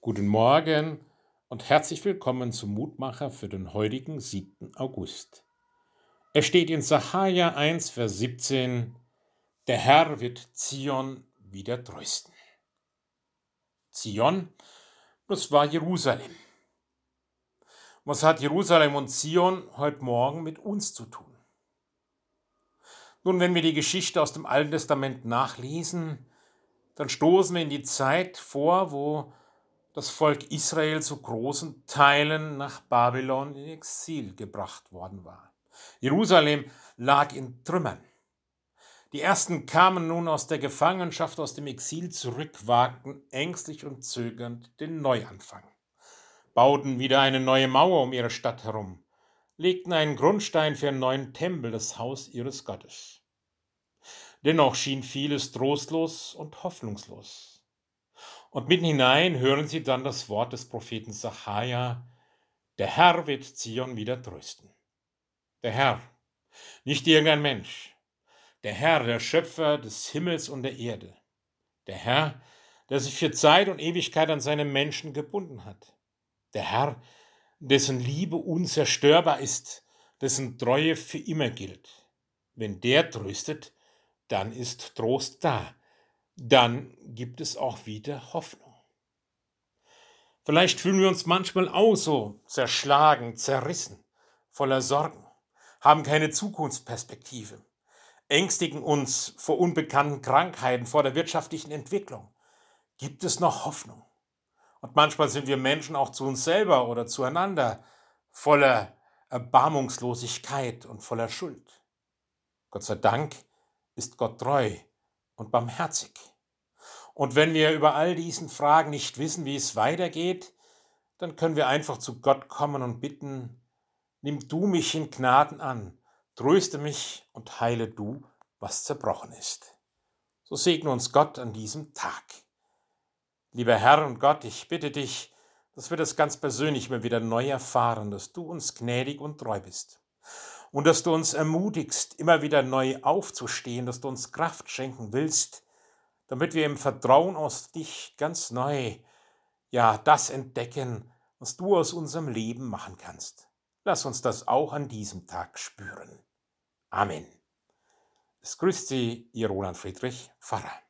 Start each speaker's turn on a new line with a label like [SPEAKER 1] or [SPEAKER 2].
[SPEAKER 1] Guten Morgen und herzlich willkommen zum Mutmacher für den heutigen 7. August. Es steht in Sacharja 1, Vers 17, der Herr wird Zion wieder trösten. Zion, das war Jerusalem. Was hat Jerusalem und Zion heute Morgen mit uns zu tun? Nun, wenn wir die Geschichte aus dem Alten Testament nachlesen, dann stoßen wir in die Zeit vor, wo das Volk Israel zu großen Teilen nach Babylon in Exil gebracht worden war. Jerusalem lag in Trümmern. Die ersten kamen nun aus der Gefangenschaft, aus dem Exil zurück, wagten ängstlich und zögernd den Neuanfang, bauten wieder eine neue Mauer um ihre Stadt herum, legten einen Grundstein für einen neuen Tempel, das Haus ihres Gottes. Dennoch schien vieles trostlos und hoffnungslos. Und mitten hinein hören sie dann das Wort des Propheten Sacharja, der Herr wird Zion wieder trösten. Der Herr, nicht irgendein Mensch, der Herr, der Schöpfer des Himmels und der Erde, der Herr, der sich für Zeit und Ewigkeit an seine Menschen gebunden hat, der Herr, dessen Liebe unzerstörbar ist, dessen Treue für immer gilt. Wenn der tröstet, dann ist Trost da, dann gibt es auch wieder Hoffnung. Vielleicht fühlen wir uns manchmal auch so zerschlagen, zerrissen, voller Sorgen, haben keine Zukunftsperspektive, ängstigen uns vor unbekannten Krankheiten, vor der wirtschaftlichen Entwicklung. Gibt es noch Hoffnung? Und manchmal sind wir Menschen auch zu uns selber oder zueinander voller Erbarmungslosigkeit und voller Schuld. Gott sei Dank ist Gott treu und barmherzig. Und wenn wir über all diesen Fragen nicht wissen, wie es weitergeht, dann können wir einfach zu Gott kommen und bitten, nimm du mich in Gnaden an, tröste mich und heile du, was zerbrochen ist. So segne uns Gott an diesem Tag. Lieber Herr und Gott, ich bitte dich, dass wir das ganz persönlich immer wieder neu erfahren, dass du uns gnädig und treu bist und dass du uns ermutigst, immer wieder neu aufzustehen, dass du uns Kraft schenken willst, damit wir im Vertrauen aus dich ganz neu, ja, das entdecken, was du aus unserem Leben machen kannst. Lass uns das auch an diesem Tag spüren. Amen. Es grüßt Sie, Ihr Roland Friedrich, Pfarrer.